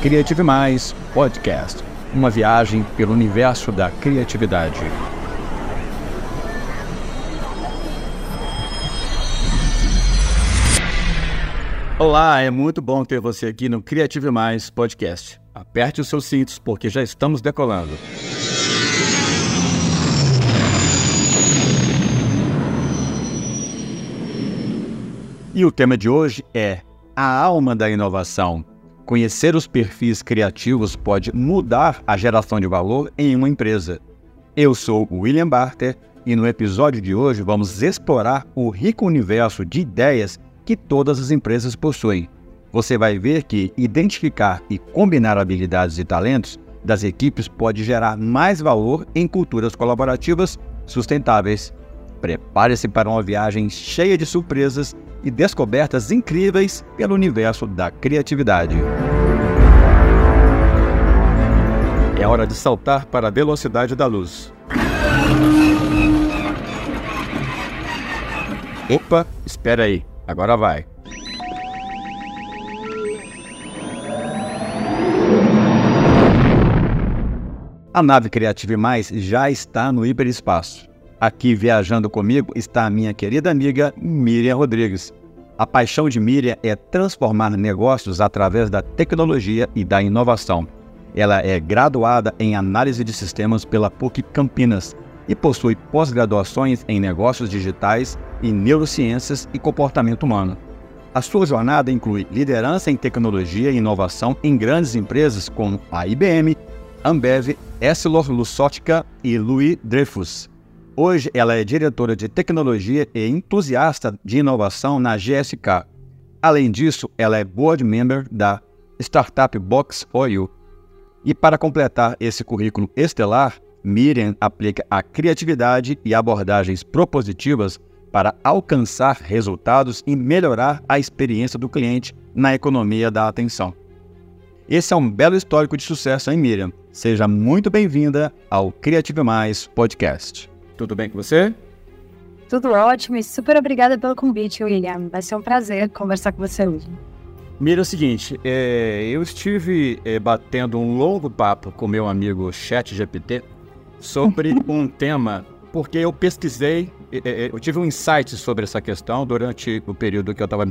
Criative Mais Podcast uma viagem pelo universo da criatividade. Olá, é muito bom ter você aqui no Criative Mais Podcast. Aperte os seus cintos porque já estamos decolando. E o tema de hoje é a alma da inovação. Conhecer os perfis criativos pode mudar a geração de valor em uma empresa. Eu sou William Barter e no episódio de hoje vamos explorar o rico universo de ideias que todas as empresas possuem. Você vai ver que identificar e combinar habilidades e talentos das equipes pode gerar mais valor em culturas colaborativas sustentáveis. Prepare-se para uma viagem cheia de surpresas e descobertas incríveis pelo universo da criatividade. É hora de saltar para a velocidade da luz. Opa, espera aí, agora vai. A nave Creative Mais já está no hiperespaço. Aqui viajando comigo está a minha querida amiga Miriam Rodrigues. A paixão de Miriam é transformar negócios através da tecnologia e da inovação. Ela é graduada em análise de sistemas pela PUC Campinas e possui pós-graduações em negócios digitais e neurociências e comportamento humano. A sua jornada inclui liderança em tecnologia e inovação em grandes empresas como a IBM, Ambev, Essilor Luxottica e Louis Dreyfus. Hoje ela é diretora de tecnologia e entusiasta de inovação na GSK. Além disso, ela é board member da startup Box Oil. E para completar esse currículo estelar, Miriam aplica a criatividade e abordagens propositivas para alcançar resultados e melhorar a experiência do cliente na economia da atenção. Esse é um belo histórico de sucesso, hein, Miriam? Seja muito bem-vinda ao Criative Mais Podcast. Tudo bem com você? Tudo ótimo e super obrigada pelo convite, William. Vai ser um prazer conversar com você hoje. Mira, é o seguinte, é, eu estive é, batendo um longo papo com meu amigo ChatGPT sobre um tema, porque eu pesquisei, é, é, eu tive um insight sobre essa questão durante o período que eu estava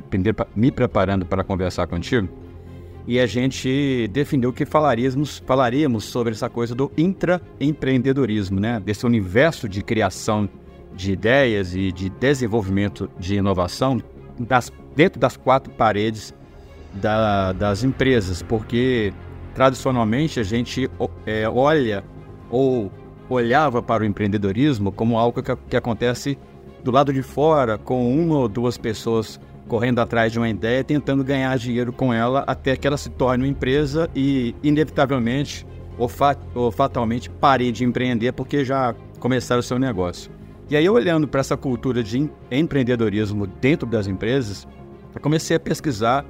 me preparando para conversar contigo e a gente definiu que falaríamos, falaríamos sobre essa coisa do intraempreendedorismo, né? Desse universo de criação de ideias e de desenvolvimento de inovação das, dentro das quatro paredes da, das empresas, porque tradicionalmente a gente é, olha ou olhava para o empreendedorismo como algo que, que acontece do lado de fora, com uma ou duas pessoas correndo atrás de uma ideia, tentando ganhar dinheiro com ela até que ela se torne uma empresa e, inevitavelmente ou, fat ou fatalmente, pare de empreender porque já começaram o seu negócio. E aí, olhando para essa cultura de empreendedorismo dentro das empresas, eu comecei a pesquisar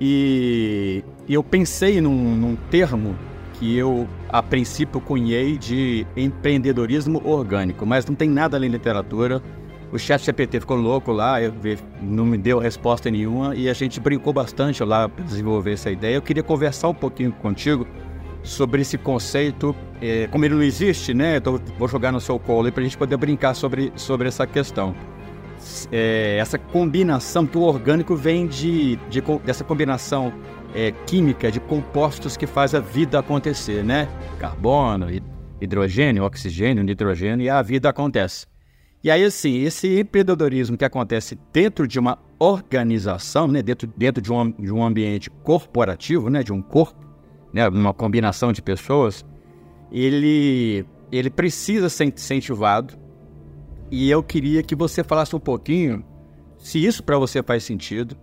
e, e eu pensei num, num termo que eu, a princípio, cunhei de empreendedorismo orgânico, mas não tem nada ali na literatura o chat GPT ficou louco lá, eu, não me deu resposta nenhuma e a gente brincou bastante lá para desenvolver essa ideia. Eu queria conversar um pouquinho contigo sobre esse conceito, é, como ele não existe, né? Então, vou jogar no seu colo para a gente poder brincar sobre, sobre essa questão. É, essa combinação, que o orgânico vem de, de dessa combinação é, química de compostos que faz a vida acontecer, né? Carbono, hidrogênio, oxigênio, nitrogênio, e a vida acontece. E aí, assim, esse empreendedorismo que acontece dentro de uma organização, né, dentro, dentro de, um, de um ambiente corporativo, né, de um corpo, né, uma combinação de pessoas, ele, ele precisa ser incentivado. E eu queria que você falasse um pouquinho se isso para você faz sentido.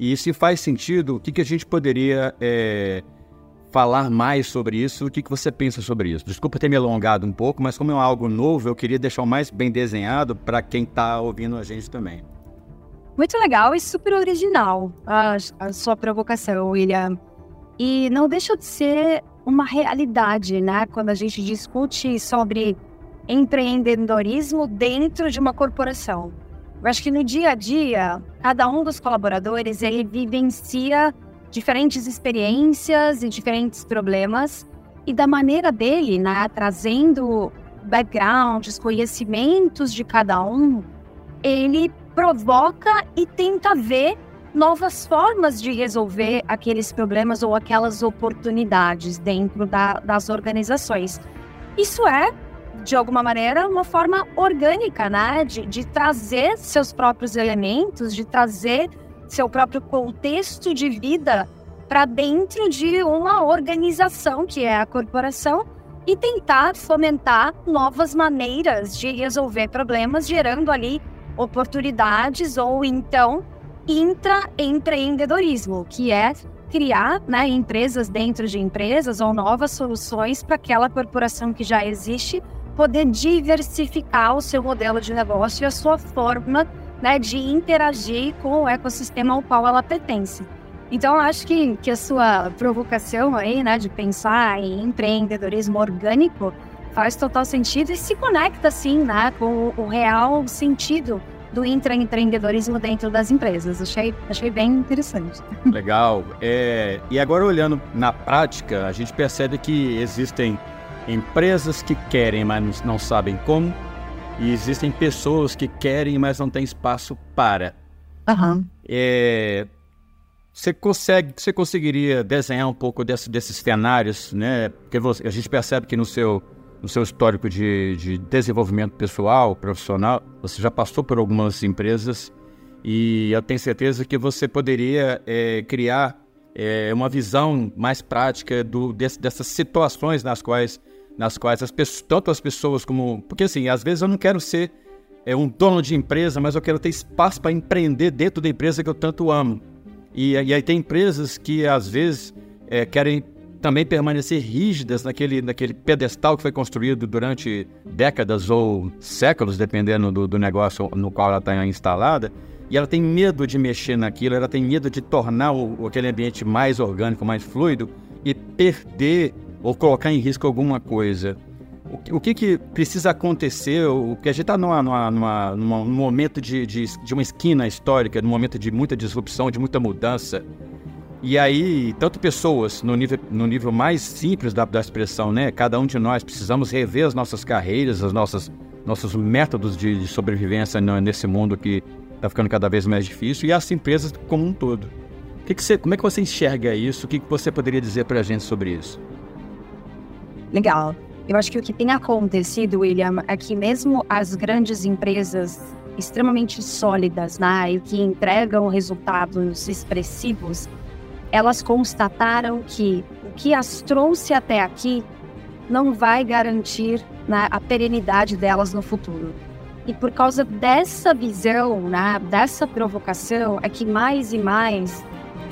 E se faz sentido, o que, que a gente poderia é, falar mais sobre isso. O que, que você pensa sobre isso? Desculpa ter me alongado um pouco, mas como é algo novo, eu queria deixar o mais bem desenhado para quem está ouvindo a gente também. Muito legal e super original a, a sua provocação, William. E não deixa de ser uma realidade, né? Quando a gente discute sobre empreendedorismo dentro de uma corporação. Eu acho que no dia a dia, cada um dos colaboradores ele vivencia diferentes experiências e diferentes problemas e da maneira dele, né, trazendo backgrounds, conhecimentos de cada um, ele provoca e tenta ver novas formas de resolver aqueles problemas ou aquelas oportunidades dentro da, das organizações. Isso é, de alguma maneira, uma forma orgânica, né? De, de trazer seus próprios elementos, de trazer seu próprio contexto de vida para dentro de uma organização que é a corporação e tentar fomentar novas maneiras de resolver problemas, gerando ali oportunidades ou então intraempreendedorismo, que é criar né, empresas dentro de empresas ou novas soluções para aquela corporação que já existe poder diversificar o seu modelo de negócio e a sua forma né, de interagir com o ecossistema ao qual ela pertence. Então, acho que, que a sua provocação aí, né, de pensar em empreendedorismo orgânico faz total sentido e se conecta, sim, né, com o real sentido do intraempreendedorismo dentro das empresas. Achei, achei bem interessante. Legal. É, e agora, olhando na prática, a gente percebe que existem empresas que querem, mas não sabem como, e existem pessoas que querem, mas não têm espaço para. Uhum. É, você consegue, você conseguiria desenhar um pouco desse, desses cenários, né? Porque você, a gente percebe que no seu no seu histórico de, de desenvolvimento pessoal, profissional, você já passou por algumas empresas e eu tenho certeza que você poderia é, criar é, uma visão mais prática do, desse, dessas situações nas quais, nas quais as pessoas, tanto as pessoas como. Porque assim, às vezes eu não quero ser é, um dono de empresa, mas eu quero ter espaço para empreender dentro da empresa que eu tanto amo. E, e aí tem empresas que às vezes é, querem também permanecer rígidas naquele, naquele pedestal que foi construído durante décadas ou séculos, dependendo do, do negócio no qual ela está instalada, e ela tem medo de mexer naquilo, ela tem medo de tornar o, aquele ambiente mais orgânico, mais fluido e perder ou colocar em risco alguma coisa. O, que, que precisa acontecer? O que a gente está numa, numa, numa, num momento de, de, de uma esquina histórica, num momento de muita disrupção, de muita mudança. E aí, tanto pessoas no nível, no nível mais simples da, da expressão, né? Cada um de nós precisamos rever as nossas carreiras, as nossas, nossos métodos de, de sobrevivência nesse mundo que está ficando cada vez mais difícil e as empresas como um todo. Que que você, como é que você enxerga isso? O que, que você poderia dizer para a gente sobre isso? Legal. Eu acho que o que tem acontecido, William, é que mesmo as grandes empresas extremamente sólidas, né, e que entregam resultados expressivos, elas constataram que o que as trouxe até aqui não vai garantir né, a perenidade delas no futuro. E por causa dessa visão, né, dessa provocação, é que mais e mais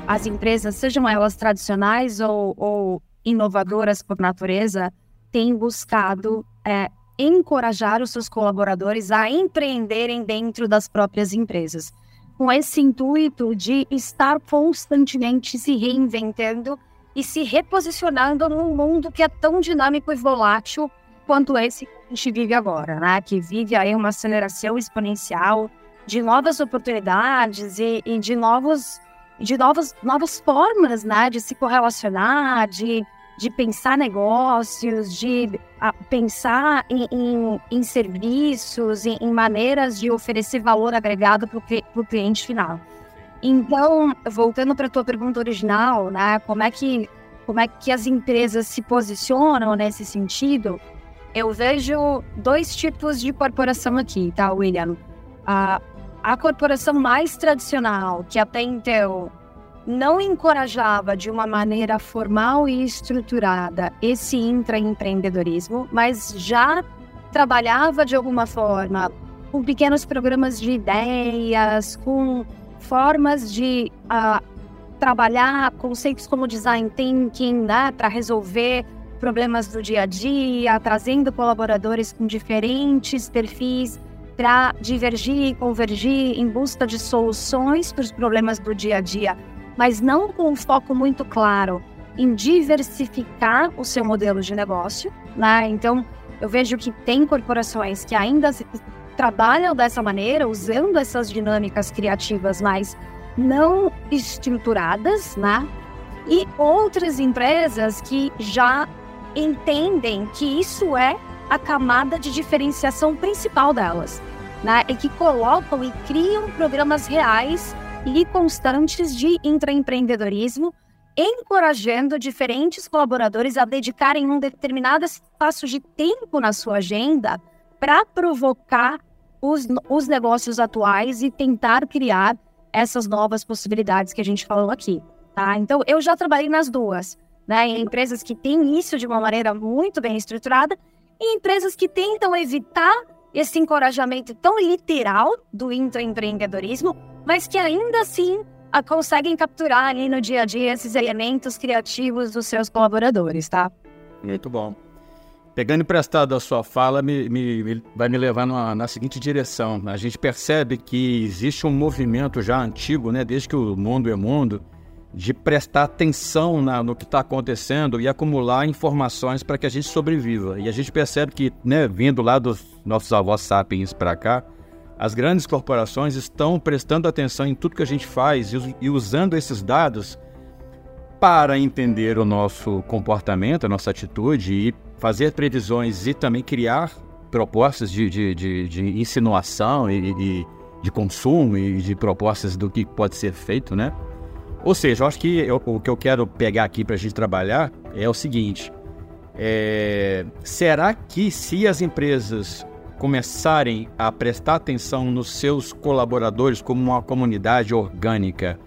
as empresas, sejam elas tradicionais ou, ou inovadoras por natureza, têm buscado é, encorajar os seus colaboradores a empreenderem dentro das próprias empresas com esse intuito de estar constantemente se reinventando e se reposicionando num mundo que é tão dinâmico e volátil quanto esse que a gente vive agora, né? Que vive aí uma aceleração exponencial de novas oportunidades e, e de novos de novas, novas formas, né, de se correlacionar, de de pensar negócios, de a, pensar em, em, em serviços, em, em, maneiras de oferecer valor agregado para o cliente final. Então, voltando para a tua pergunta original, né, como é que como é que as empresas se posicionam nesse sentido? Eu vejo dois tipos de corporação aqui, tá, William? A, a corporação mais tradicional, que até então não encorajava de uma maneira formal e estruturada esse intraempreendedorismo, mas já trabalhava de alguma forma com pequenos programas de ideias, com formas de uh, trabalhar conceitos como design thinking, né, para resolver problemas do dia a dia, trazendo colaboradores com diferentes perfis para divergir e convergir em busca de soluções para os problemas do dia a dia mas não com um foco muito claro em diversificar o seu modelo de negócio, né? Então, eu vejo que tem corporações que ainda trabalham dessa maneira, usando essas dinâmicas criativas, mas não estruturadas, né? e outras empresas que já entendem que isso é a camada de diferenciação principal delas, né? E que colocam e criam programas reais e constantes de intraempreendedorismo, encorajando diferentes colaboradores a dedicarem um determinado espaço de tempo na sua agenda para provocar os, os negócios atuais e tentar criar essas novas possibilidades que a gente falou aqui. Tá? Então, eu já trabalhei nas duas, né? Em empresas que têm isso de uma maneira muito bem estruturada e empresas que tentam evitar esse encorajamento tão literal do empreendedorismo, mas que ainda assim a, conseguem capturar ali no dia a dia esses elementos criativos dos seus colaboradores, tá? Muito bom. Pegando emprestado a sua fala, me, me, me vai me levar numa, na seguinte direção. A gente percebe que existe um movimento já antigo, né, desde que o mundo é mundo, de prestar atenção na, no que está acontecendo e acumular informações para que a gente sobreviva. E a gente percebe que, né, vindo lá dos nossos avós sapiens para cá, as grandes corporações estão prestando atenção em tudo que a gente faz e, e usando esses dados para entender o nosso comportamento, a nossa atitude e fazer previsões e também criar propostas de, de, de, de insinuação e de, de consumo e de propostas do que pode ser feito, né? Ou seja, eu acho que eu, o que eu quero pegar aqui para a gente trabalhar é o seguinte: é, será que se as empresas começarem a prestar atenção nos seus colaboradores como uma comunidade orgânica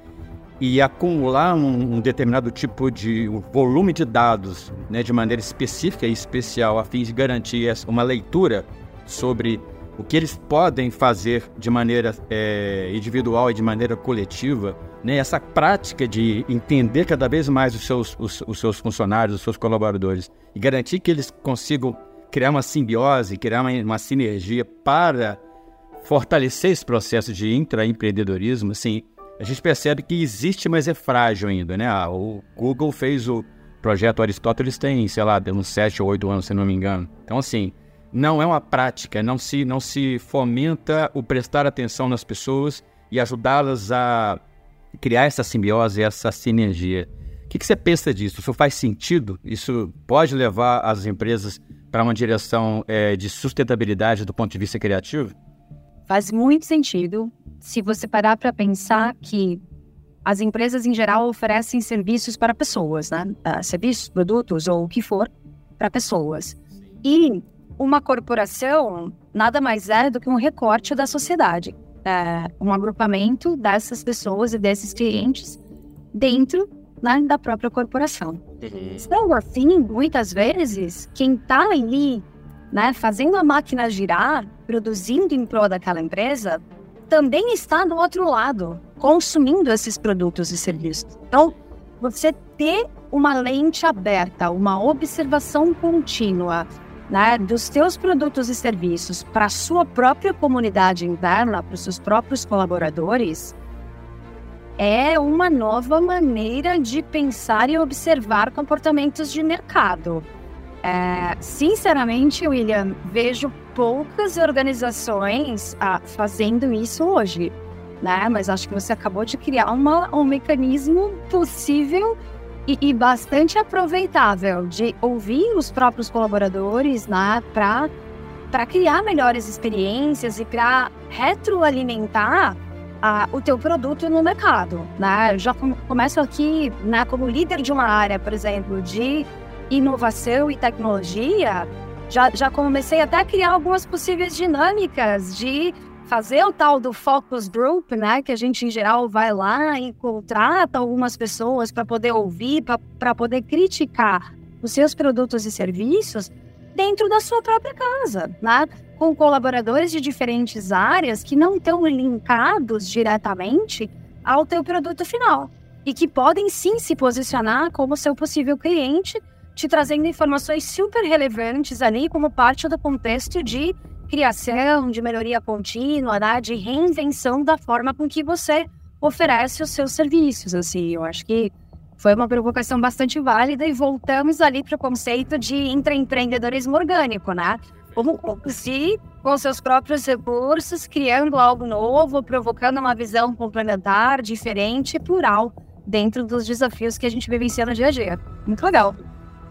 e acumular um, um determinado tipo de um volume de dados né, de maneira específica e especial a fim de garantir uma leitura sobre o que eles podem fazer de maneira é, individual e de maneira coletiva, né? essa prática de entender cada vez mais os seus, os, os seus funcionários, os seus colaboradores e garantir que eles consigam criar uma simbiose, criar uma, uma sinergia para fortalecer esse processo de intraempreendedorismo, assim, a gente percebe que existe, mas é frágil ainda, né? Ah, o Google fez o projeto Aristóteles tem, sei lá, uns 7 ou 8 anos, se não me engano. Então, assim, não é uma prática, não se, não se fomenta o prestar atenção nas pessoas e ajudá-las a criar essa simbiose, essa sinergia. O que, que você pensa disso? Isso faz sentido? Isso pode levar as empresas para uma direção é, de sustentabilidade do ponto de vista criativo? Faz muito sentido se você parar para pensar que as empresas em geral oferecem serviços para pessoas, né? Uh, serviços, produtos ou o que for para pessoas. E uma corporação nada mais é do que um recorte da sociedade, é um agrupamento dessas pessoas e desses clientes dentro da própria corporação. Uhum. Então, assim, muitas vezes, quem está ali né, fazendo a máquina girar, produzindo em prol daquela empresa, também está do outro lado, consumindo esses produtos e serviços. Então, você ter uma lente aberta, uma observação contínua né, dos seus produtos e serviços para a sua própria comunidade interna, para os seus próprios colaboradores, é uma nova maneira de pensar e observar comportamentos de mercado. É, sinceramente, William, vejo poucas organizações ah, fazendo isso hoje, né? Mas acho que você acabou de criar uma, um mecanismo possível e, e bastante aproveitável de ouvir os próprios colaboradores, né? Para criar melhores experiências e para retroalimentar ah, o teu produto no mercado, né? Já começo aqui, né? Como líder de uma área, por exemplo, de inovação e tecnologia, já, já comecei até a criar algumas possíveis dinâmicas de fazer o tal do focus group, né? Que a gente em geral vai lá e contrata algumas pessoas para poder ouvir, para poder criticar os seus produtos e serviços dentro da sua própria casa, né? Com colaboradores de diferentes áreas que não estão linkados diretamente ao teu produto final e que podem sim se posicionar como seu possível cliente te trazendo informações super relevantes ali como parte do contexto de criação, de melhoria contínua, né? de reinvenção da forma com que você oferece os seus serviços. Assim, eu acho que foi uma provocação bastante válida e voltamos ali para o conceito de intraempreendedorismo orgânico, né? Como se com seus próprios recursos, criando algo novo, provocando uma visão complementar, diferente e plural dentro dos desafios que a gente vivencia no dia a dia. Muito legal.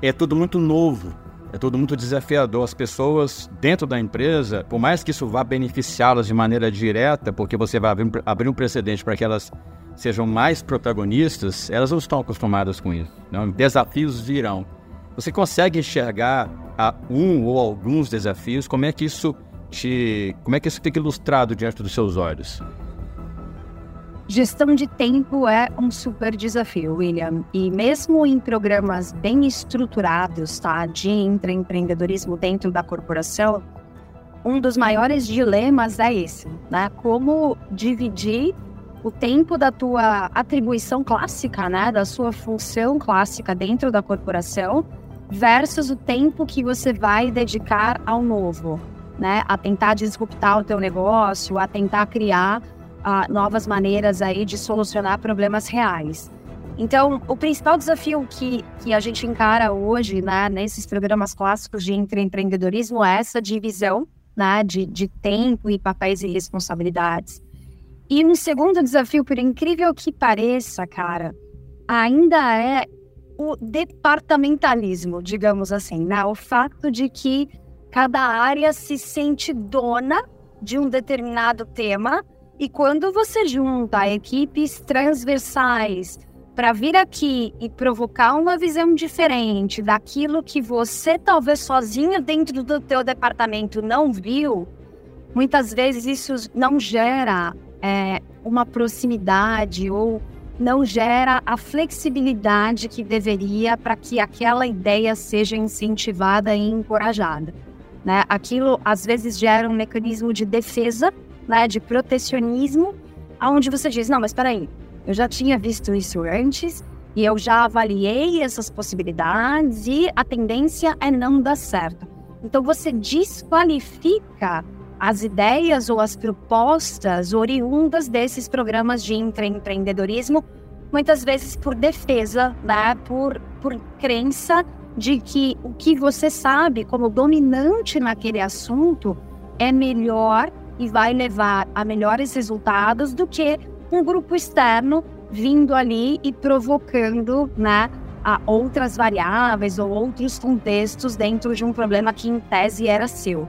É tudo muito novo, é tudo muito desafiador. As pessoas dentro da empresa, por mais que isso vá beneficiá-las de maneira direta, porque você vai abrir, um precedente para que elas sejam mais protagonistas, elas não estão acostumadas com isso. Não? Desafios virão. Você consegue enxergar a um ou alguns desafios? Como é que isso te, como é que isso fica ilustrado diante dos seus olhos? Gestão de tempo é um super desafio, William. E mesmo em programas bem estruturados, tá, de empreendedorismo dentro da corporação, um dos maiores dilemas é esse, né? Como dividir o tempo da tua atribuição clássica, né, da sua função clássica dentro da corporação versus o tempo que você vai dedicar ao novo, né, a tentar disruptar o teu negócio, a tentar criar uh, novas maneiras aí de solucionar problemas reais. Então, o principal desafio que, que a gente encara hoje, né, nesses programas clássicos de empreendedorismo é essa divisão, né, de, de tempo e papéis e responsabilidades. E um segundo desafio, por incrível que pareça, cara, ainda é o departamentalismo, digamos assim, né? O fato de que cada área se sente dona de um determinado tema e quando você junta equipes transversais para vir aqui e provocar uma visão diferente daquilo que você talvez sozinho dentro do teu departamento não viu, muitas vezes isso não gera é, uma proximidade ou não gera a flexibilidade que deveria para que aquela ideia seja incentivada e encorajada. Né? Aquilo às vezes gera um mecanismo de defesa, né, de protecionismo, aonde você diz não, mas espera aí, eu já tinha visto isso antes e eu já avaliei essas possibilidades e a tendência é não dar certo. Então você desqualifica as ideias ou as propostas oriundas desses programas de empreendedorismo, muitas vezes por defesa, né? por, por crença de que o que você sabe como dominante naquele assunto é melhor e vai levar a melhores resultados do que um grupo externo vindo ali e provocando né, a outras variáveis ou outros contextos dentro de um problema que em tese era seu.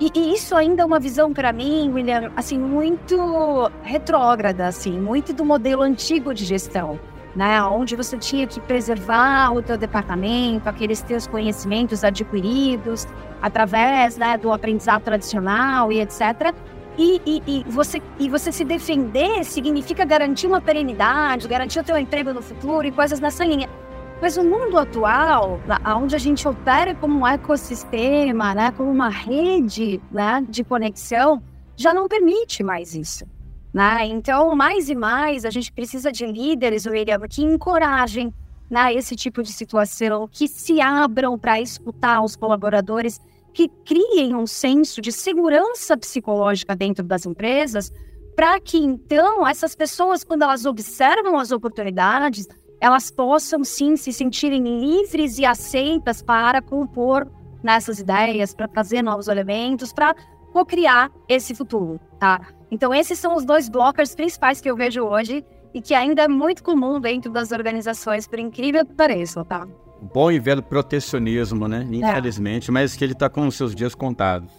E, e, isso ainda é uma visão para mim, William, assim, muito retrógrada, assim, muito do modelo antigo de gestão, né? Onde você tinha que preservar o teu departamento, aqueles teus conhecimentos adquiridos através né, do aprendizado tradicional e etc. E, e, e, você, e você se defender significa garantir uma perenidade, garantir o teu emprego no futuro e coisas nessa linha. Mas o mundo atual, onde a gente opera como um ecossistema, né, como uma rede né, de conexão, já não permite mais isso. Né? Então, mais e mais, a gente precisa de líderes, William, que encorajem né, esse tipo de situação, que se abram para escutar os colaboradores, que criem um senso de segurança psicológica dentro das empresas, para que então essas pessoas, quando elas observam as oportunidades, elas possam sim se sentirem livres e aceitas para compor nessas ideias, para trazer novos elementos, para co-criar esse futuro, tá? Então esses são os dois blockers principais que eu vejo hoje e que ainda é muito comum dentro das organizações, por incrível que pareça, tá? Bom e velho protecionismo, né? É. Infelizmente, é. mas que ele está com os seus dias contados.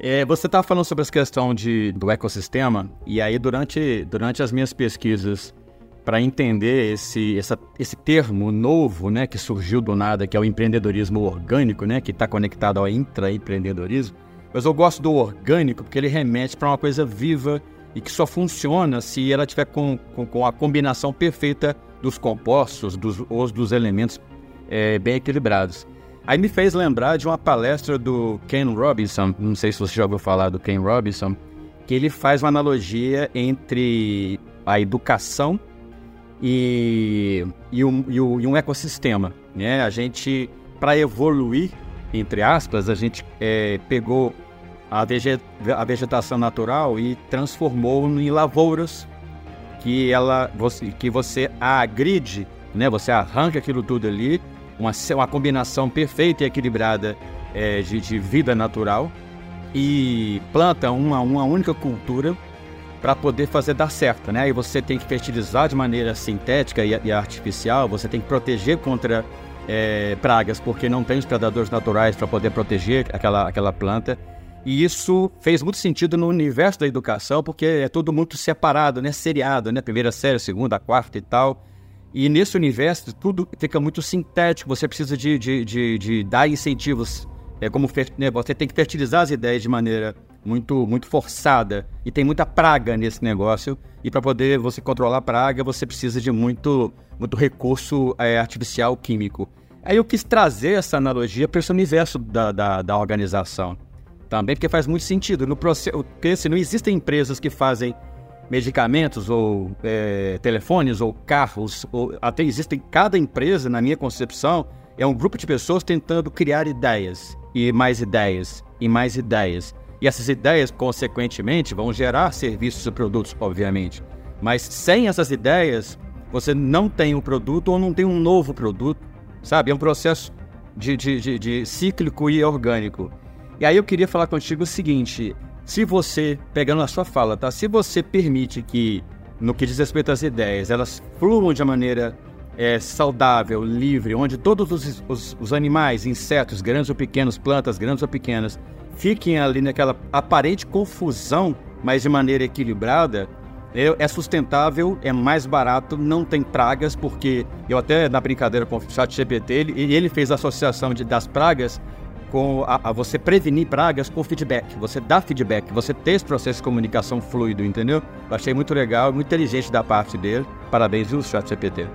É, você estava falando sobre essa questão de, do ecossistema, e aí durante, durante as minhas pesquisas para entender esse, essa, esse termo novo, né, que surgiu do nada, que é o empreendedorismo orgânico, né, que está conectado ao intraempreendedorismo. Mas eu gosto do orgânico porque ele remete para uma coisa viva e que só funciona se ela tiver com, com, com a combinação perfeita dos compostos, dos, ou dos elementos é, bem equilibrados. Aí me fez lembrar de uma palestra do Ken Robinson, não sei se você já ouviu falar do Ken Robinson, que ele faz uma analogia entre a educação e, e, um, e, um, ecossistema. Né? A gente, para evoluir, entre aspas, a gente é, pegou a, veget, a vegetação natural e transformou em lavouras que ela você, que você agride, né? Você arranca aquilo tudo ali, uma, uma combinação perfeita e equilibrada é, de, de, vida natural e planta uma, uma única cultura para poder fazer dar certo, né? E você tem que fertilizar de maneira sintética e, e artificial, você tem que proteger contra é, pragas, porque não tem os predadores naturais para poder proteger aquela, aquela planta. E isso fez muito sentido no universo da educação, porque é tudo muito separado, né? Seriado, né? Primeira série, segunda, quarta e tal. E nesse universo tudo fica muito sintético, você precisa de, de, de, de dar incentivos. É como né? você tem que fertilizar as ideias de maneira muito, muito forçada. E tem muita praga nesse negócio. E para poder você controlar a praga, você precisa de muito, muito recurso é, artificial químico. Aí eu quis trazer essa analogia para esse universo da, da, da, organização. Também porque faz muito sentido. No processo, porque se não existem empresas que fazem medicamentos ou é, telefones ou carros, ou até existem cada empresa, na minha concepção, é um grupo de pessoas tentando criar ideias e mais ideias e mais ideias. E essas ideias, consequentemente, vão gerar serviços e produtos, obviamente. Mas sem essas ideias, você não tem um produto ou não tem um novo produto, sabe? É um processo de, de, de, de cíclico e orgânico. E aí eu queria falar contigo o seguinte: se você, pegando a sua fala, tá? Se você permite que, no que diz respeito às ideias, elas fluam de maneira é, saudável, livre, onde todos os, os, os animais, insetos, grandes ou pequenos, plantas, grandes ou pequenas, fiquem ali naquela aparente confusão, mas de maneira equilibrada, é, é sustentável, é mais barato, não tem pragas, porque eu até na brincadeira com o chat GPT, ele, ele fez a associação de, das pragas com a, a, você prevenir pragas com feedback, você dá feedback, você ter esse processo de comunicação fluido, entendeu? Eu achei muito legal, muito inteligente da parte dele. Parabéns, viu, chat GPT.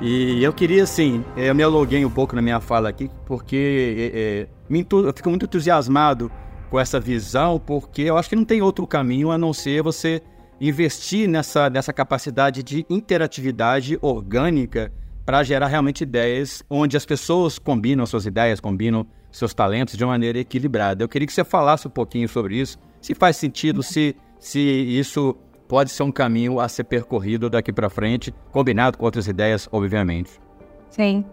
E eu queria, assim, eu me aluguei um pouco na minha fala aqui, porque é, é, me, eu fico muito entusiasmado com essa visão, porque eu acho que não tem outro caminho a não ser você investir nessa, nessa capacidade de interatividade orgânica para gerar realmente ideias onde as pessoas combinam suas ideias, combinam seus talentos de maneira equilibrada. Eu queria que você falasse um pouquinho sobre isso, se faz sentido, se, se isso pode ser um caminho a ser percorrido daqui para frente, combinado com outras ideias, obviamente. Sim.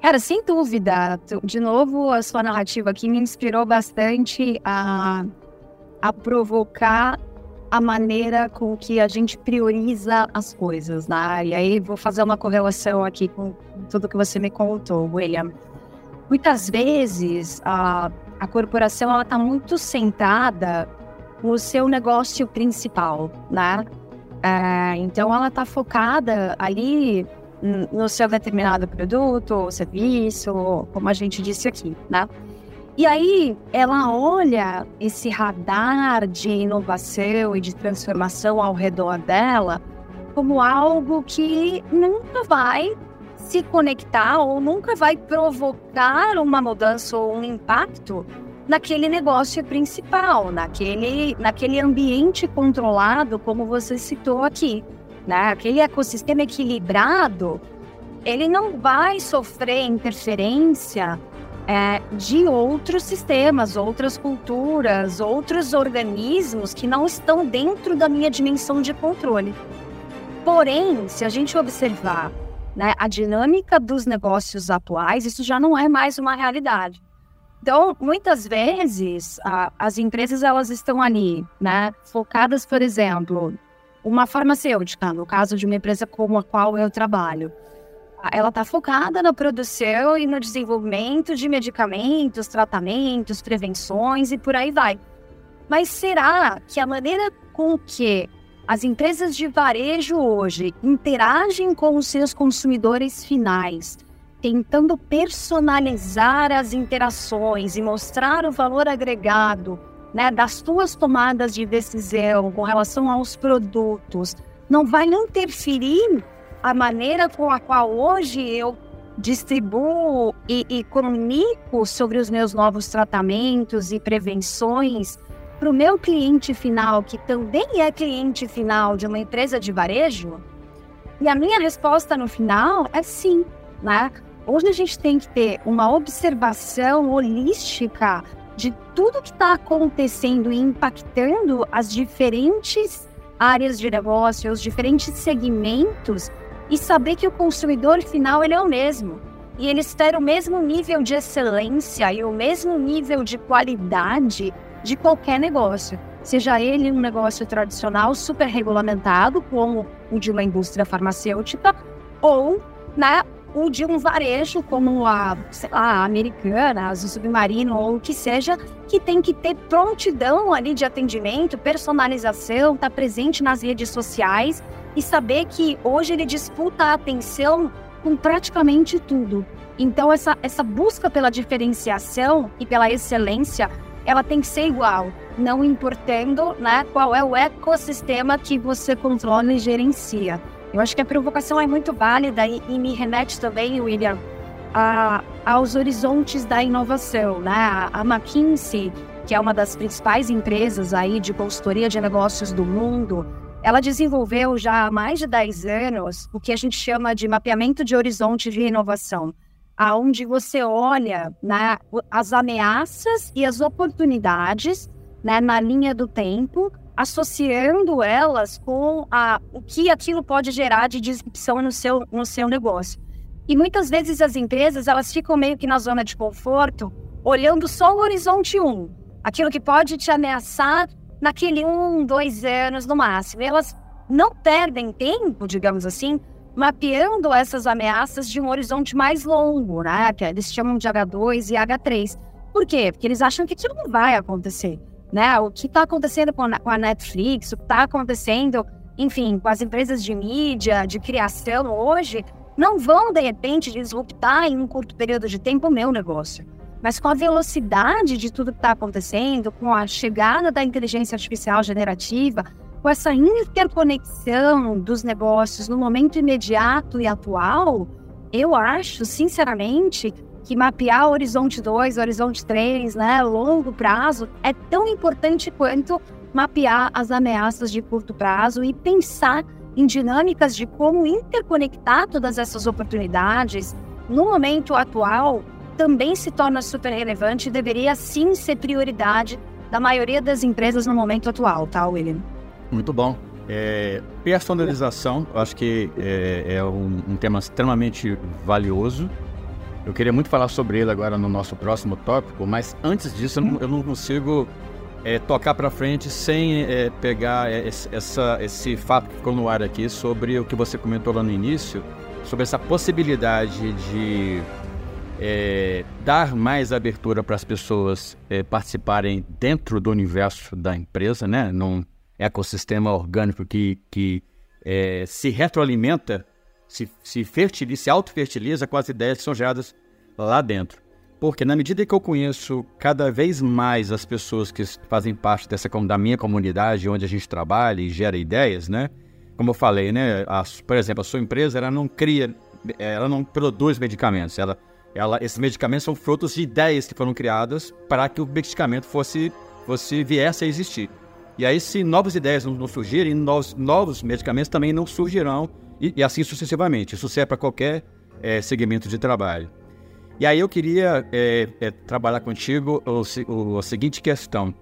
Cara, sem dúvida. De novo, a sua narrativa aqui me inspirou bastante a, a provocar a maneira com que a gente prioriza as coisas, né? E aí vou fazer uma correlação aqui com tudo que você me contou, William. Muitas vezes a, a corporação ela está muito centrada o seu negócio principal, né? É, então ela está focada ali no seu determinado produto ou serviço, como a gente disse aqui, né? E aí ela olha esse radar de inovação e de transformação ao redor dela como algo que nunca vai se conectar ou nunca vai provocar uma mudança ou um impacto naquele negócio principal, naquele, naquele ambiente controlado, como você citou aqui. Né? Aquele ecossistema equilibrado, ele não vai sofrer interferência é, de outros sistemas, outras culturas, outros organismos que não estão dentro da minha dimensão de controle. Porém, se a gente observar né, a dinâmica dos negócios atuais, isso já não é mais uma realidade. Então, muitas vezes, a, as empresas elas estão ali, né, focadas, por exemplo, uma farmacêutica, no caso de uma empresa como a qual eu trabalho, ela está focada na produção e no desenvolvimento de medicamentos, tratamentos, prevenções e por aí vai. Mas será que a maneira com que as empresas de varejo hoje interagem com os seus consumidores finais tentando personalizar as interações e mostrar o valor agregado né, das suas tomadas de decisão com relação aos produtos, não vai interferir a maneira com a qual hoje eu distribuo e, e comunico sobre os meus novos tratamentos e prevenções para o meu cliente final, que também é cliente final de uma empresa de varejo? E a minha resposta no final é sim, né? Hoje a gente tem que ter uma observação holística de tudo que está acontecendo e impactando as diferentes áreas de negócio, os diferentes segmentos e saber que o consumidor final ele é o mesmo. E eles terem o mesmo nível de excelência e o mesmo nível de qualidade de qualquer negócio. seja ele um negócio tradicional, super regulamentado, como o de uma indústria farmacêutica, ou né, o de um varejo como a, sei lá, a americana, a submarino ou o que seja, que tem que ter prontidão ali de atendimento, personalização, estar tá presente nas redes sociais e saber que hoje ele disputa a atenção com praticamente tudo. Então, essa, essa busca pela diferenciação e pela excelência, ela tem que ser igual, não importando né, qual é o ecossistema que você controla e gerencia. Eu acho que a provocação é muito válida e, e me remete também, William, a, aos horizontes da inovação. Né? A, McKinsey, que é uma das principais empresas aí de consultoria de negócios do mundo, ela desenvolveu já há mais de 10 anos o que a gente chama de mapeamento de horizonte de inovação, aonde você olha né, as ameaças e as oportunidades né, na linha do tempo, associando elas com a, o que aquilo pode gerar de disrupção no seu, no seu negócio. E muitas vezes as empresas elas ficam meio que na zona de conforto, olhando só o horizonte 1, aquilo que pode te ameaçar naquele um, dois anos no máximo. E elas não perdem tempo, digamos assim, mapeando essas ameaças de um horizonte mais longo, né? Que eles chamam de H2 e H3. Por quê? Porque eles acham que aquilo não vai acontecer, né? O que está acontecendo com a Netflix, o que está acontecendo, enfim, com as empresas de mídia, de criação hoje, não vão, de repente, disruptar em um curto período de tempo o meu negócio. Mas com a velocidade de tudo que está acontecendo, com a chegada da inteligência artificial generativa, com essa interconexão dos negócios no momento imediato e atual, eu acho, sinceramente, que mapear horizonte 2, horizonte 3, né, longo prazo, é tão importante quanto mapear as ameaças de curto prazo e pensar em dinâmicas de como interconectar todas essas oportunidades no momento atual também se torna super relevante e deveria sim ser prioridade da maioria das empresas no momento atual, tá, William? Muito bom. É, personalização, eu acho que é, é um, um, tema extremamente valioso. Eu queria muito falar sobre ele agora no nosso próximo tópico, mas antes disso eu não, consigo é, tocar para frente sem é, pegar esse, essa, esse fato que ficou no ar aqui sobre o que você comentou lá no início, sobre essa possibilidade de é, dar mais abertura para as pessoas é, participarem dentro do universo da empresa, né? num ecossistema orgânico que, que é, se retroalimenta, se, se fertiliza, se autofertiliza com as ideias que são geradas lá dentro. Porque na medida que eu conheço cada vez mais as pessoas que fazem parte dessa da minha comunidade, onde a gente trabalha e gera ideias, né? Como eu falei, né? A, por exemplo, a sua empresa ela não cria, ela não produz medicamentos, ela ela, esses medicamentos são frutos de ideias que foram criadas para que o medicamento fosse, fosse viesse a existir. E aí, se novas ideias não, surgirem, novos, novos medicamentos também não surgirão, e, e assim sucessivamente. Isso serve para qualquer é, segmento de trabalho. E aí eu queria é, é, trabalhar contigo o, o, a seguinte questão.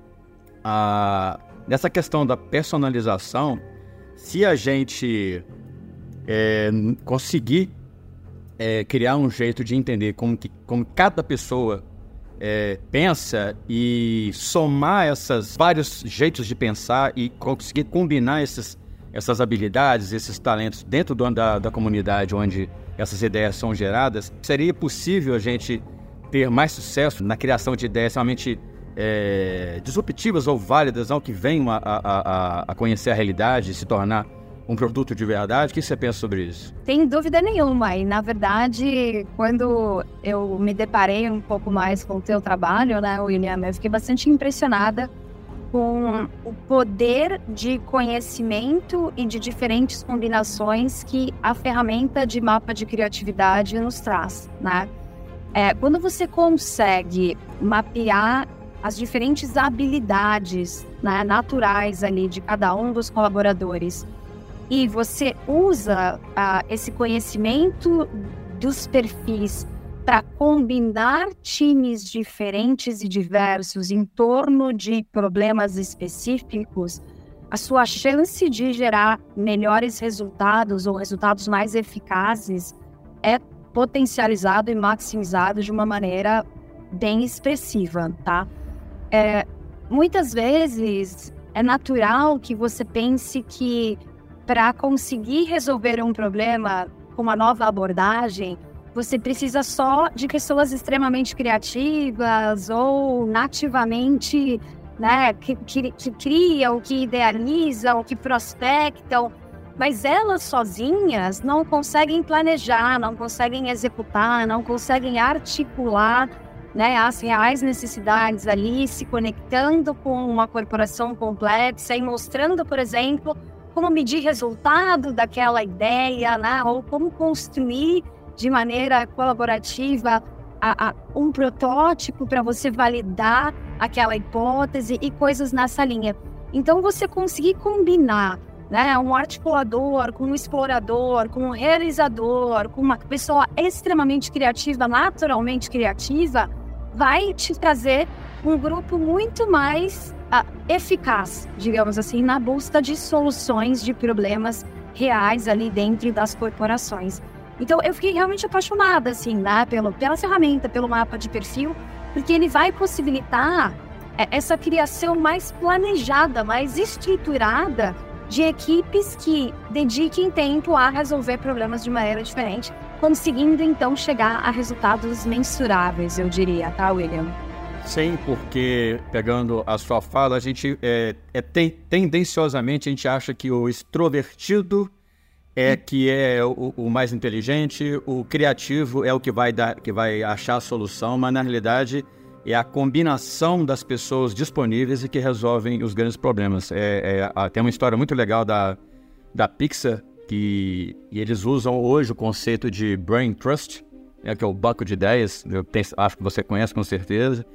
A, nessa questão da personalização, se a gente é, conseguir é, criar um jeito de entender como, que, como cada pessoa é, pensa e somar esses vários jeitos de pensar e conseguir combinar esses, essas habilidades, esses talentos dentro do, da, da comunidade onde essas ideias são geradas, seria possível a gente ter mais sucesso na criação de ideias realmente é, disruptivas ou válidas, não, que venham a, a, a, a conhecer a realidade e se tornar um produto de verdade? O que você pensa sobre isso? Sem dúvida nenhuma. E, na verdade, quando eu me deparei um pouco mais com o teu trabalho, né, William, eu fiquei bastante impressionada com o poder de conhecimento e de diferentes combinações que a ferramenta de mapa de criatividade nos traz, né? É, quando você consegue mapear as diferentes habilidades né, naturais ali de cada um dos colaboradores e você usa uh, esse conhecimento dos perfis para combinar times diferentes e diversos em torno de problemas específicos, a sua chance de gerar melhores resultados ou resultados mais eficazes é potencializado e maximizado de uma maneira bem expressiva, tá? É, muitas vezes é natural que você pense que para conseguir resolver um problema com uma nova abordagem, você precisa só de pessoas extremamente criativas ou nativamente, né, que, que, que criam, que idealizam, que prospectam, mas elas sozinhas não conseguem planejar, não conseguem executar, não conseguem articular né, as reais necessidades ali, se conectando com uma corporação complexa e mostrando, por exemplo, como medir resultado daquela ideia, né? ou como construir de maneira colaborativa a, a, um protótipo para você validar aquela hipótese e coisas nessa linha. Então, você conseguir combinar né, um articulador com um explorador, com um realizador, com uma pessoa extremamente criativa, naturalmente criativa, vai te trazer um grupo muito mais uh, eficaz, digamos assim, na busca de soluções de problemas reais ali dentro das corporações. Então eu fiquei realmente apaixonada assim, né, pelo, pela ferramenta, pelo mapa de perfil, porque ele vai possibilitar é, essa criação mais planejada, mais estruturada de equipes que dediquem tempo a resolver problemas de maneira diferente, conseguindo então chegar a resultados mensuráveis, eu diria, tá, William? Sim, porque pegando a sua fala, a gente é, é tendenciosamente a gente acha que o extrovertido é que é o, o, mais inteligente, o criativo é o que vai dar, que vai achar a solução, mas na realidade é a combinação das pessoas disponíveis e que resolvem os grandes problemas. É, é, tem uma história muito legal da, da Pixar que eles usam hoje o conceito de brain trust, é que é o banco de ideias. Eu tenho, acho que você conhece com certeza.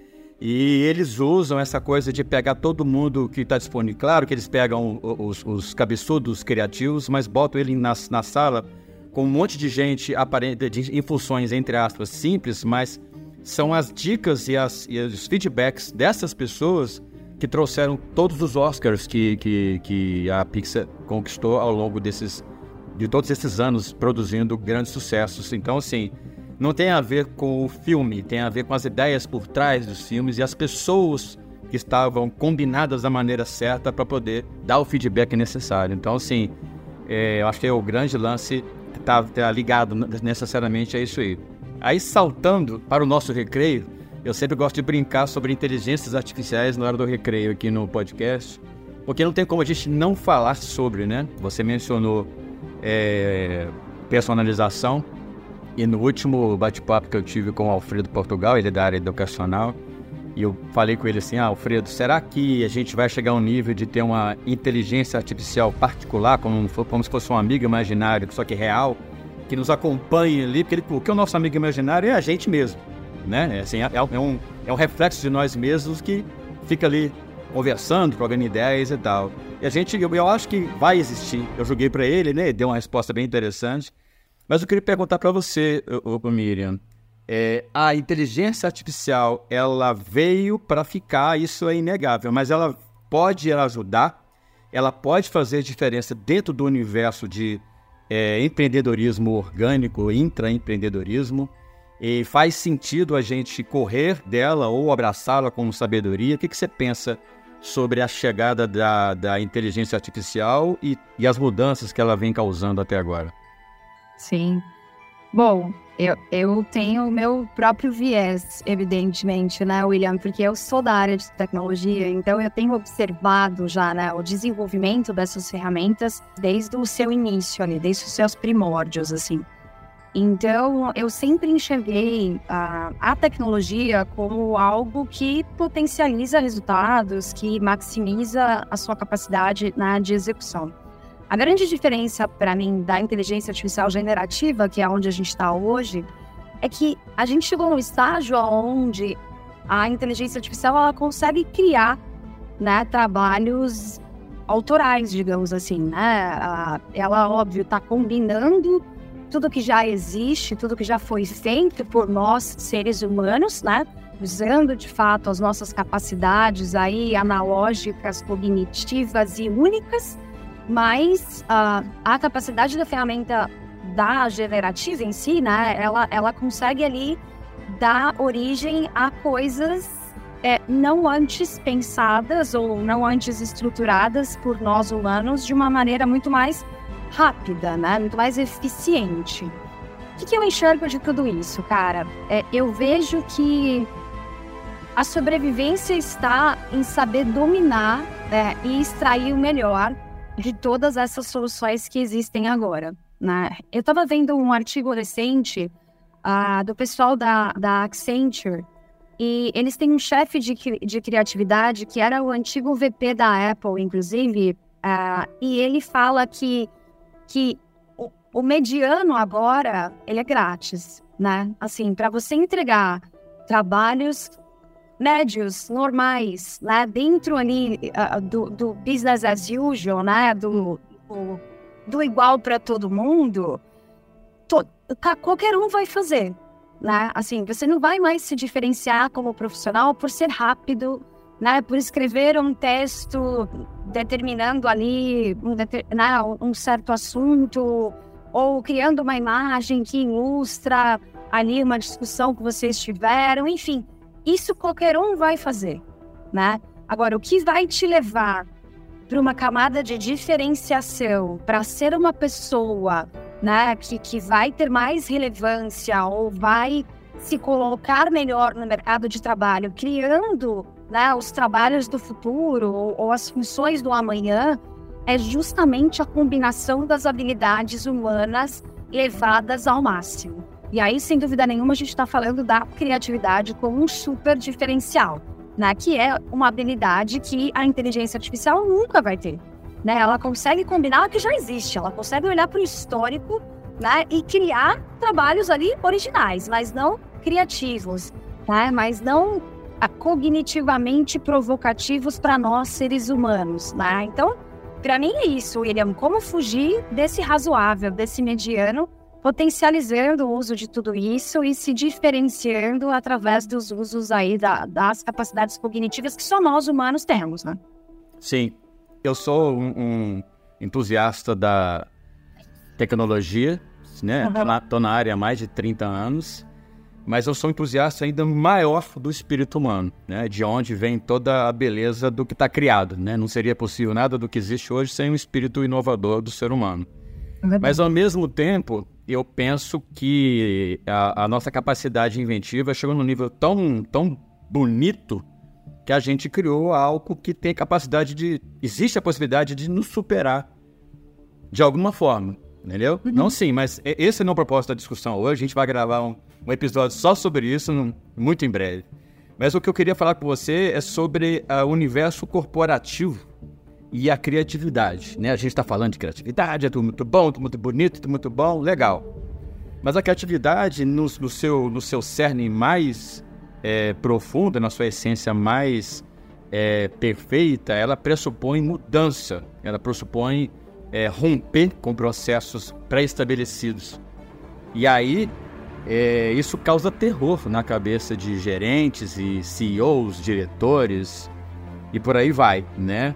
E eles usam essa coisa de pegar todo mundo que está disponível. Claro que eles pegam os, os cabeçudos criativos, mas botam ele na, na sala com um monte de gente aparente, de, em funções, entre aspas, simples, mas são as dicas e, as, e os feedbacks dessas pessoas que trouxeram todos os Oscars que, que, que a Pixar conquistou ao longo desses, de todos esses anos produzindo grandes sucessos. Então, assim, não tem a ver com o filme, tem a ver com as ideias por trás dos filmes e as pessoas que estavam combinadas da maneira certa para poder dar o feedback necessário. Então, assim, é, eu acho que é o grande lance está tá ligado necessariamente a isso aí. Aí, saltando para o nosso recreio, eu sempre gosto de brincar sobre inteligências artificiais na hora do recreio aqui no podcast, porque não tem como a gente não falar sobre, né? Você mencionou é, personalização. E no último bate-papo que eu tive com o Alfredo Portugal, ele é da área educacional, e eu falei com ele assim: ah, Alfredo, será que a gente vai chegar a um nível de ter uma inteligência artificial particular, como, como se fosse um amigo imaginário, só que real, que nos acompanhe ali? Porque ele, o que é o nosso amigo imaginário é a gente mesmo, né? É, assim, é, é, um, é um reflexo de nós mesmos que fica ali conversando, trocando ideias e tal. E a gente, eu, eu acho que vai existir. Eu joguei para ele, né? Ele deu uma resposta bem interessante. Mas eu queria perguntar para você, ô, Miriam. É, a inteligência artificial, ela veio para ficar, isso é inegável, mas ela pode ajudar, ela pode fazer diferença dentro do universo de é, empreendedorismo orgânico, intraempreendedorismo, e faz sentido a gente correr dela ou abraçá-la com sabedoria. O que, que você pensa sobre a chegada da, da inteligência artificial e, e as mudanças que ela vem causando até agora? Sim. Bom, eu, eu tenho o meu próprio viés, evidentemente, né, William? Porque eu sou da área de tecnologia, então eu tenho observado já né, o desenvolvimento dessas ferramentas desde o seu início ali, desde os seus primórdios, assim. Então, eu sempre enxerguei a, a tecnologia como algo que potencializa resultados, que maximiza a sua capacidade na de execução. A grande diferença para mim da inteligência artificial generativa, que é onde a gente está hoje, é que a gente chegou num estágio onde a inteligência artificial ela consegue criar né, trabalhos autorais, digamos assim. Né? Ela, óbvio, está combinando tudo que já existe, tudo que já foi feito por nós, seres humanos, né? usando de fato as nossas capacidades aí analógicas, cognitivas e únicas mas uh, a capacidade da ferramenta da generativa em si, né, ela, ela consegue ali dar origem a coisas é, não antes pensadas ou não antes estruturadas por nós humanos de uma maneira muito mais rápida, né? Muito mais eficiente. O que, que eu enxergo de tudo isso, cara? É, eu vejo que a sobrevivência está em saber dominar né, e extrair o melhor de todas essas soluções que existem agora. Né? Eu estava vendo um artigo recente uh, do pessoal da, da Accenture e eles têm um chefe de, de criatividade que era o antigo VP da Apple, inclusive, uh, e ele fala que, que o, o, mediano agora, ele é grátis, né? Assim, para você entregar trabalhos médios, normais, né? Dentro ali uh, do, do, business as usual, né? Do, do, do igual para todo mundo, to, qualquer um vai fazer, né? Assim, você não vai mais se diferenciar como profissional por ser rápido, né? Por escrever um texto determinando ali um, né, um certo assunto ou criando uma imagem que ilustra ali uma discussão que vocês tiveram, enfim, isso qualquer um vai fazer, né? Agora, o que vai te levar para uma camada de diferenciação, para ser uma pessoa né, que, que vai ter mais relevância ou vai se colocar melhor no mercado de trabalho, criando né, os trabalhos do futuro ou, ou as funções do amanhã, é justamente a combinação das habilidades humanas levadas ao máximo. E aí, sem dúvida nenhuma, a gente está falando da criatividade como um super diferencial, né? Que é uma habilidade que a inteligência artificial nunca vai ter. Né? Ela consegue combinar o que já existe, ela consegue olhar para o histórico né? e criar trabalhos ali originais, mas não criativos, né? mas não ah, cognitivamente provocativos para nós seres humanos. Né? Então, para mim é isso, William, como fugir desse razoável, desse mediano, potencializando o uso de tudo isso e se diferenciando através dos usos aí da, das capacidades cognitivas que só nós humanos temos, né? Sim, eu sou um, um entusiasta da tecnologia, né? Uhum. Tô, na, tô, na, área há mais de 30 anos, mas eu sou um entusiasta ainda maior do espírito humano, né? De onde vem toda a beleza do que está criado, né? Não seria possível nada do que existe hoje sem o espírito inovador do ser humano. Mas ao mesmo tempo, eu penso que a, a nossa capacidade inventiva chegou num nível tão, tão bonito que a gente criou algo que tem capacidade de. Existe a possibilidade de nos superar de alguma forma. Entendeu? Uhum. Não sim, mas esse não é o propósito da discussão hoje. A gente vai gravar um, um episódio só sobre isso no, muito em breve. Mas o que eu queria falar com você é sobre uh, o universo corporativo e a criatividade. Né? A gente está falando de criatividade, é tudo muito bom, tudo muito bonito, tudo muito bom, legal. Mas a criatividade, no, no seu, no seu cerne mais é, na sua essência mais é, perfeita, ela pressupõe mudança, ela pressupõe é, romper com processos pré-estabelecidos. E aí, é, isso causa terror na cabeça de gerentes e CEOs, diretores e por aí vai, né?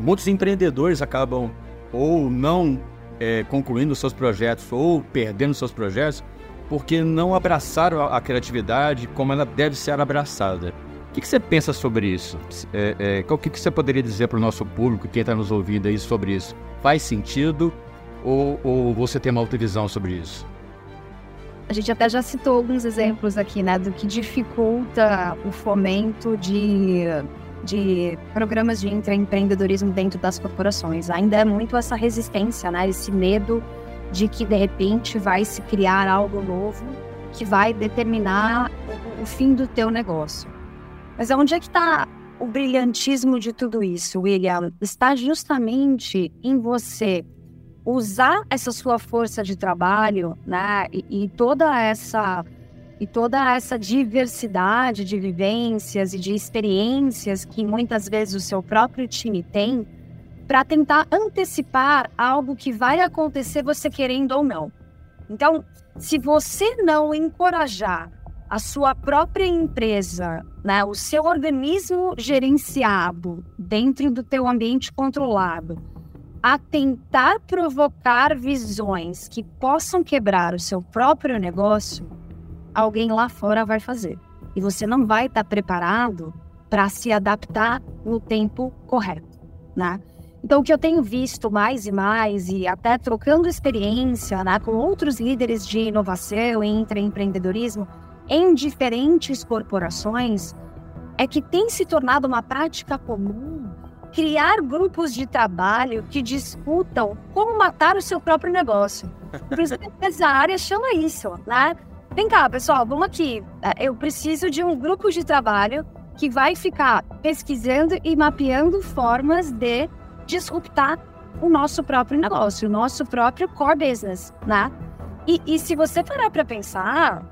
Muitos empreendedores acabam ou não é, concluindo seus projetos ou perdendo seus projetos porque não abraçaram a, criatividade como ela deve ser abraçada. O que, que você pensa sobre isso? É, é, o que, que você poderia dizer para o nosso público, quem está nos ouvindo aí sobre isso? Faz sentido ou, ou você tem uma outra visão sobre isso? A gente até já citou alguns exemplos aqui, né, do que dificulta o fomento de, de programas de empreendedorismo dentro das corporações. Ainda é muito essa resistência, né, esse medo de que de repente vai se criar algo novo que vai determinar o, fim do teu negócio. Mas onde é que está o brilhantismo de tudo isso, William? Está justamente em você usar essa sua força de trabalho, né, e, e toda essa e toda essa diversidade de vivências e de experiências que muitas vezes o seu próprio time tem para tentar antecipar algo que vai acontecer você querendo ou não. Então, se você não encorajar a sua própria empresa, né, o seu organismo gerenciado dentro do teu ambiente controlado, a tentar provocar visões que possam quebrar o seu próprio negócio, alguém lá fora vai fazer. E você não vai estar preparado para se adaptar no tempo correto, né? Então, o que eu tenho visto mais e mais, e até trocando experiência né, com outros líderes de inovação e empreendedorismo em diferentes corporações, é que tem se tornado uma prática comum criar grupos de trabalho que discutam como matar o seu próprio negócio. Essa área chama isso, né? Vem cá, pessoal, vamos aqui. Eu preciso de um grupo de trabalho que vai ficar pesquisando e mapeando formas de disruptar o nosso próprio negócio, o nosso próprio core business, né? E, e se você parar para pensar,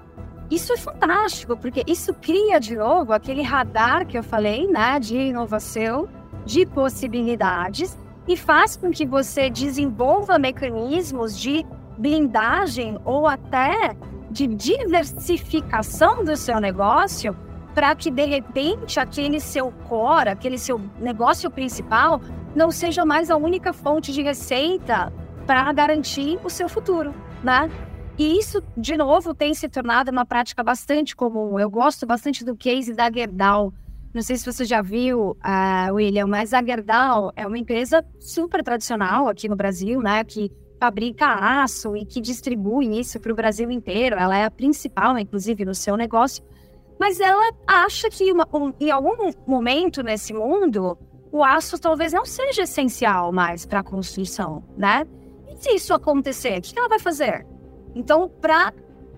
isso é fantástico, porque isso cria de novo aquele radar que eu falei, né, de inovação, de possibilidades, e faz com que você desenvolva mecanismos de blindagem ou até de diversificação do seu negócio para que de repente aquele seu core, aquele seu negócio principal não seja mais a única fonte de receita para garantir o seu futuro, né? E isso, de novo, tem se tornado uma prática bastante comum. Eu gosto bastante do case da Gerdau. Não sei se você já viu, uh, William, mas a Gerdau é uma empresa super tradicional aqui no Brasil, né? Que fabrica aço e que distribui isso para o Brasil inteiro. Ela é a principal, inclusive, no seu negócio. Mas ela acha que uma, um, em algum momento nesse mundo, o aço talvez não seja essencial mais para a construção, né? E se isso acontecer, o que ela vai fazer? Então, para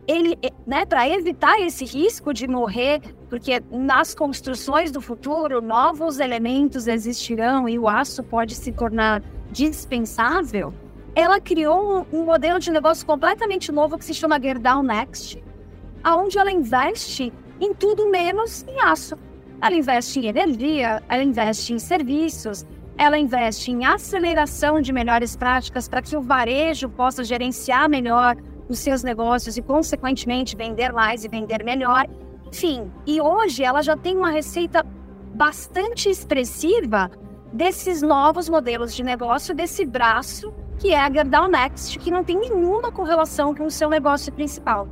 ele, né, para evitar esse risco de morrer, porque nas construções do futuro novos elementos existirão e o aço pode se tornar dispensável, ela criou um, um modelo de negócio completamente novo que se chama Gerdau Next, aonde ela investe em tudo menos em aço. Ela investe em energia, ela investe em serviços, ela investe em aceleração de melhores práticas para que o varejo possa gerenciar melhor os seus negócios e, consequentemente, vender mais e vender melhor. Enfim, e hoje ela já tem uma receita bastante expressiva desses novos modelos de negócio, desse braço que é a Gerdau Next, que não tem nenhuma correlação com o seu negócio principal.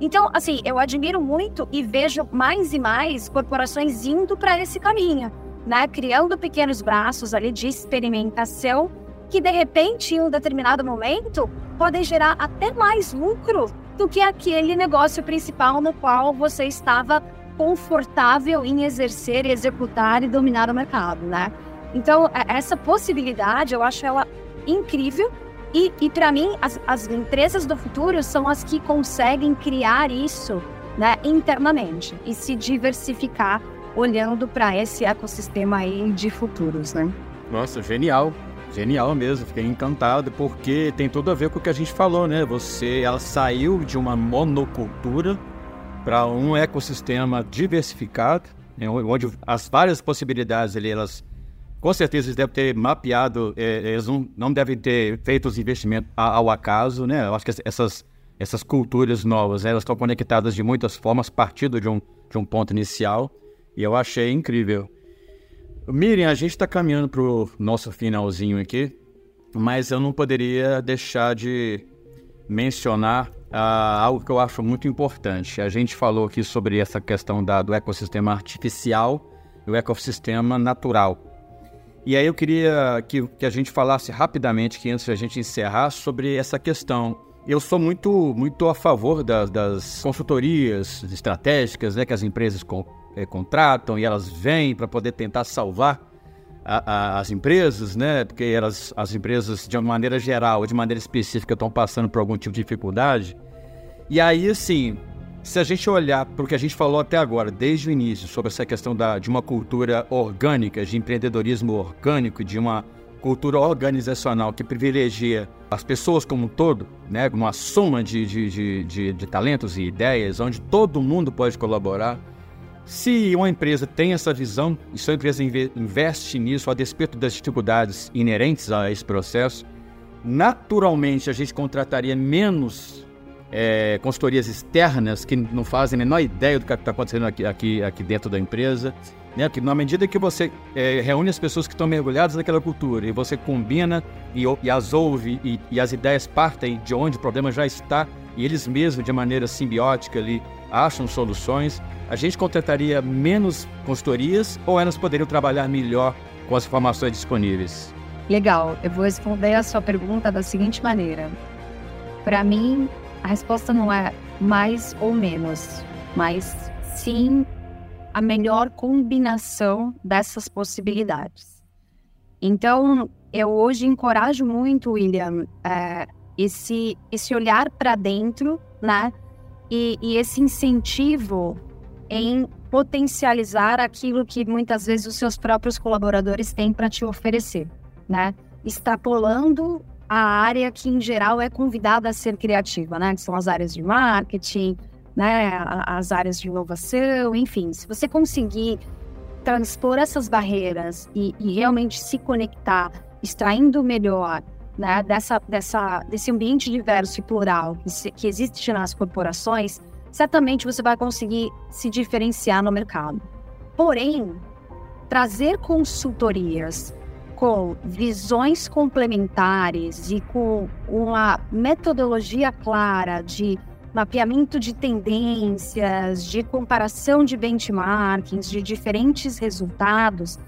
Então, assim, eu admiro muito e vejo mais e mais corporações indo para esse caminho, né? Criando pequenos braços ali de experimentação que, de repente, em um determinado momento, podem gerar até mais lucro do que aquele negócio principal no qual você estava confortável em exercer, executar e dominar o mercado, né? Então, é, essa possibilidade, eu acho ela incrível e, e para mim, as, as empresas do futuro são as que conseguem criar isso né, internamente e se diversificar olhando para esse ecossistema aí de futuros, né? Nossa, genial. Genial mesmo, fiquei encantado porque tem tudo a ver com o que a gente falou, né? Você, ela saiu de uma monocultura para um ecossistema diversificado, né? onde as várias possibilidades ali, elas com certeza eles devem ter mapeado, é, eles não, não, devem ter feito os investimentos ao acaso, né? Eu acho que essas, essas culturas novas, né, elas estão conectadas de muitas formas, partindo de um, de um ponto inicial, e eu achei incrível. Miriam, a gente está caminhando para o nosso finalzinho aqui, mas eu não poderia deixar de mencionar uh, algo que eu acho muito importante. A gente falou aqui sobre essa questão da, do ecossistema artificial e o ecossistema natural. E aí eu queria que, que a gente falasse rapidamente, que antes de a gente encerrar, sobre essa questão. Eu sou muito, muito a favor das, das consultorias estratégicas né, que as empresas com, é, contratam e elas vêm para poder tentar salvar a, a, as empresas, né? Porque elas, as empresas, de uma maneira geral, de maneira específica, estão passando por algum tipo de dificuldade. E aí, assim, se a gente olhar para o que a gente falou até agora, desde o início, sobre essa questão da, de uma cultura orgânica, de empreendedorismo orgânico, de uma cultura organizacional que privilegia as pessoas como um todo, né, uma soma de, de, de, de, talentos e ideias, onde todo mundo pode colaborar. Se uma empresa tem essa visão e se a empresa investe nisso a despeito das dificuldades inerentes a esse processo, naturalmente a gente contrataria menos é, consultorias externas que não fazem a menor ideia do que está acontecendo aqui, aqui, aqui dentro da empresa. Né? Porque na medida que você é, reúne as pessoas que estão mergulhadas naquela cultura e você combina e, e as ouve e, e, as ideias partem de onde o problema já está, e eles mesmos, de maneira simbiótica ali, acham soluções, a gente contrataria menos consultorias ou elas poderiam trabalhar melhor com as informações disponíveis? Legal, eu vou responder a sua pergunta da seguinte maneira. Para mim, a resposta não é mais ou menos, mas sim a melhor combinação dessas possibilidades. Então, eu hoje encorajo muito, William, é, esse, esse olhar para dentro, né? E, e esse incentivo em potencializar aquilo que muitas vezes os seus próprios colaboradores têm para te oferecer, né? Extrapolando a área que em geral é convidada a ser criativa, né? Que são as áreas de marketing, né? As áreas de inovação, enfim. Se você conseguir transpor essas barreiras e, e realmente se conectar, extraindo melhor né, dessa, dessa, desse ambiente diverso e plural que, se, que existe nas corporações, certamente você vai conseguir se diferenciar no mercado. Porém, trazer consultorias com visões complementares e com uma metodologia clara de mapeamento de tendências, de comparação de benchmarkings, de diferentes resultados,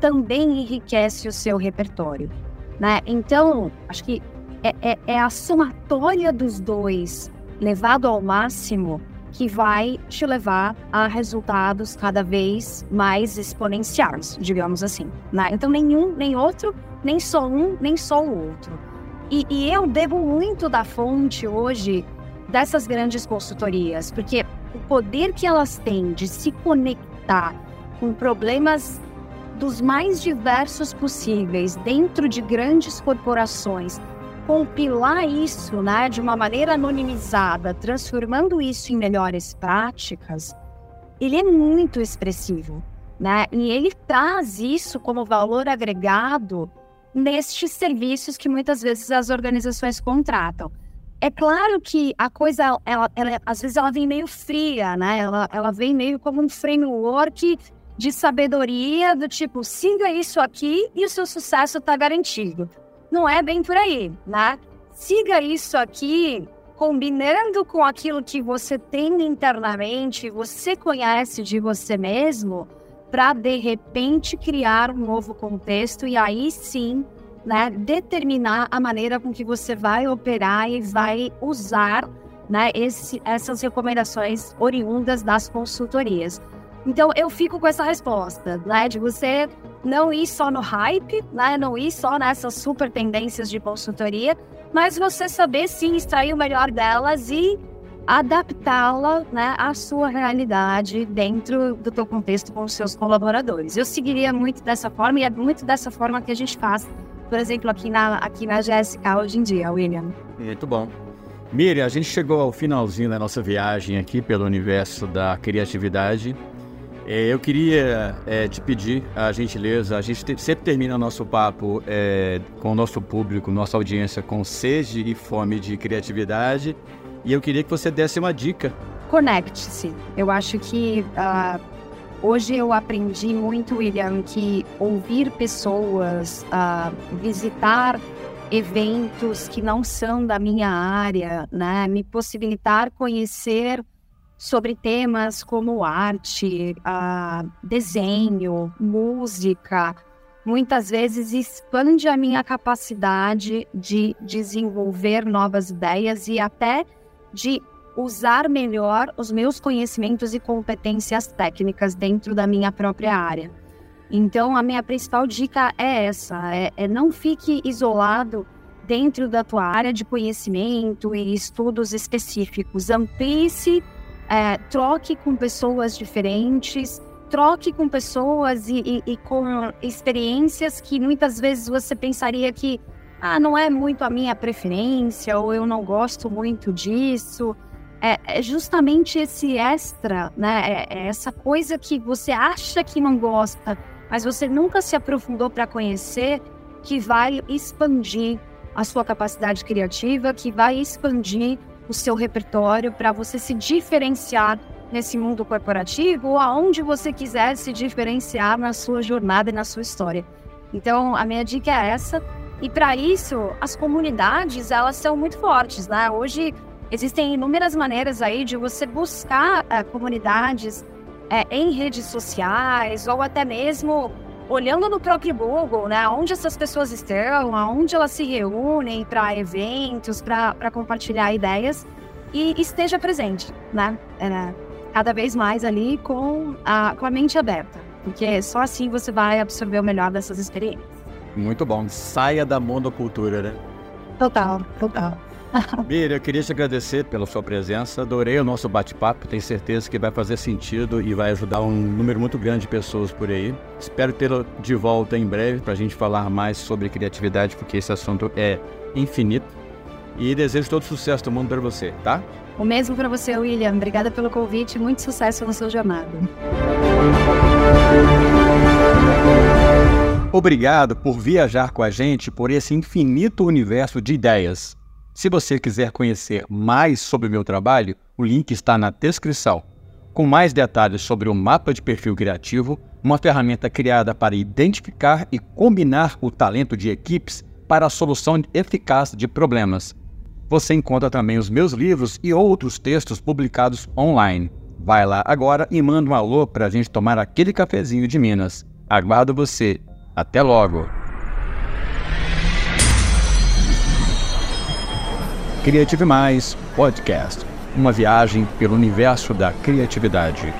também enriquece o seu repertório. Né? Então, acho que é, é, é a somatória dos dois levado ao máximo que vai te levar a resultados cada vez mais exponenciais, digamos assim. Né? Então, nenhum, nem outro, nem só um, nem só o outro. E, e eu devo muito da fonte hoje dessas grandes consultorias, porque o poder que elas têm de se conectar com problemas dos mais diversos possíveis dentro de grandes corporações compilar isso né, de uma maneira anonimizada, transformando isso em melhores práticas, ele é muito expressivo. Né? E ele traz isso como valor agregado nestes serviços que muitas vezes as organizações contratam. É claro que a coisa, ela, ela, às vezes ela vem meio fria, né? Ela, ela vem meio como um framework de sabedoria do tipo, siga isso aqui e o seu sucesso está garantido não é bem por aí, né? Siga isso aqui combinando com aquilo que você tem internamente, você conhece de você mesmo, para de repente criar um novo contexto e aí sim, né, determinar a maneira com que você vai operar e vai usar, né, esse, essas recomendações oriundas das consultorias. Então eu fico com essa resposta, né, de você não ir só no hype, né? Não ir só nessas super tendências de consultoria, mas você saber sim extrair o melhor delas e adaptá-la né, à sua realidade dentro do teu contexto com os seus colaboradores. Eu seguiria muito dessa forma e é muito dessa forma que a gente faz, por exemplo, aqui na, aqui na GSK hoje em dia, William. Muito bom. Miriam, a gente chegou ao finalzinho da nossa viagem aqui pelo universo da criatividade. É, eu queria é, te pedir a gentileza, a gente sempre termina nosso papo é, com o nosso público, nossa audiência com sede e fome de criatividade, e eu queria que você desse uma dica. Conecte-se. Eu acho que uh, hoje eu aprendi muito, William, que ouvir pessoas, uh, visitar eventos que não são da minha área, né, me possibilitar conhecer sobre temas como arte, uh, desenho, música, muitas vezes expande a minha capacidade de desenvolver novas ideias e até de usar melhor os meus conhecimentos e competências técnicas dentro da minha própria área. Então, a minha principal dica é essa: é, é não fique isolado dentro da tua área de conhecimento e estudos específicos. Amplie-se é, troque com pessoas diferentes, troque com pessoas e, e, e, com experiências que muitas vezes você pensaria que ah, não é muito a minha preferência ou eu não gosto muito disso. É, é justamente esse extra, né? É, é essa coisa que você acha que não gosta, mas você nunca se aprofundou para conhecer, que vai expandir a sua capacidade criativa, que vai expandir o seu repertório para você se diferenciar nesse mundo corporativo ou aonde você quiser se diferenciar na sua jornada e na sua história. Então, a minha dica é essa. E para isso, as comunidades, elas são muito fortes, né? Hoje, Existem inúmeras maneiras aí de você buscar uh, comunidades uh, em redes sociais ou até mesmo olhando no próprio Google, né? Onde essas pessoas estão, aonde elas se reúnem para eventos, para compartilhar ideias e esteja presente, né? É, cada vez mais ali com a, com a mente aberta, porque só assim você vai absorver o melhor dessas experiências. Muito bom. Saia da monocultura, né? Total, total. Miriam, eu queria te agradecer pela sua presença. Adorei o nosso bate-papo. Tenho certeza que vai fazer sentido e vai ajudar um número muito grande de pessoas por aí. Espero tê-lo de volta em breve para a gente falar mais sobre criatividade, porque esse assunto é infinito. E desejo todo sucesso do mundo para você, tá? O mesmo para você, William. Obrigada pelo convite. Muito sucesso no seu jornada. Obrigado por viajar com a gente por esse infinito universo de ideias. Se você quiser conhecer mais sobre meu trabalho, o link está na descrição. Com mais detalhes sobre o mapa de perfil criativo, uma ferramenta criada para identificar e combinar o talento de equipes para a solução eficaz de problemas. Você encontra também os meus livros e outros textos publicados online. Vai lá agora e manda um alô para a gente tomar aquele cafezinho de Minas. Aguardo você. Até logo! Criative Mais Podcast uma viagem pelo universo da criatividade.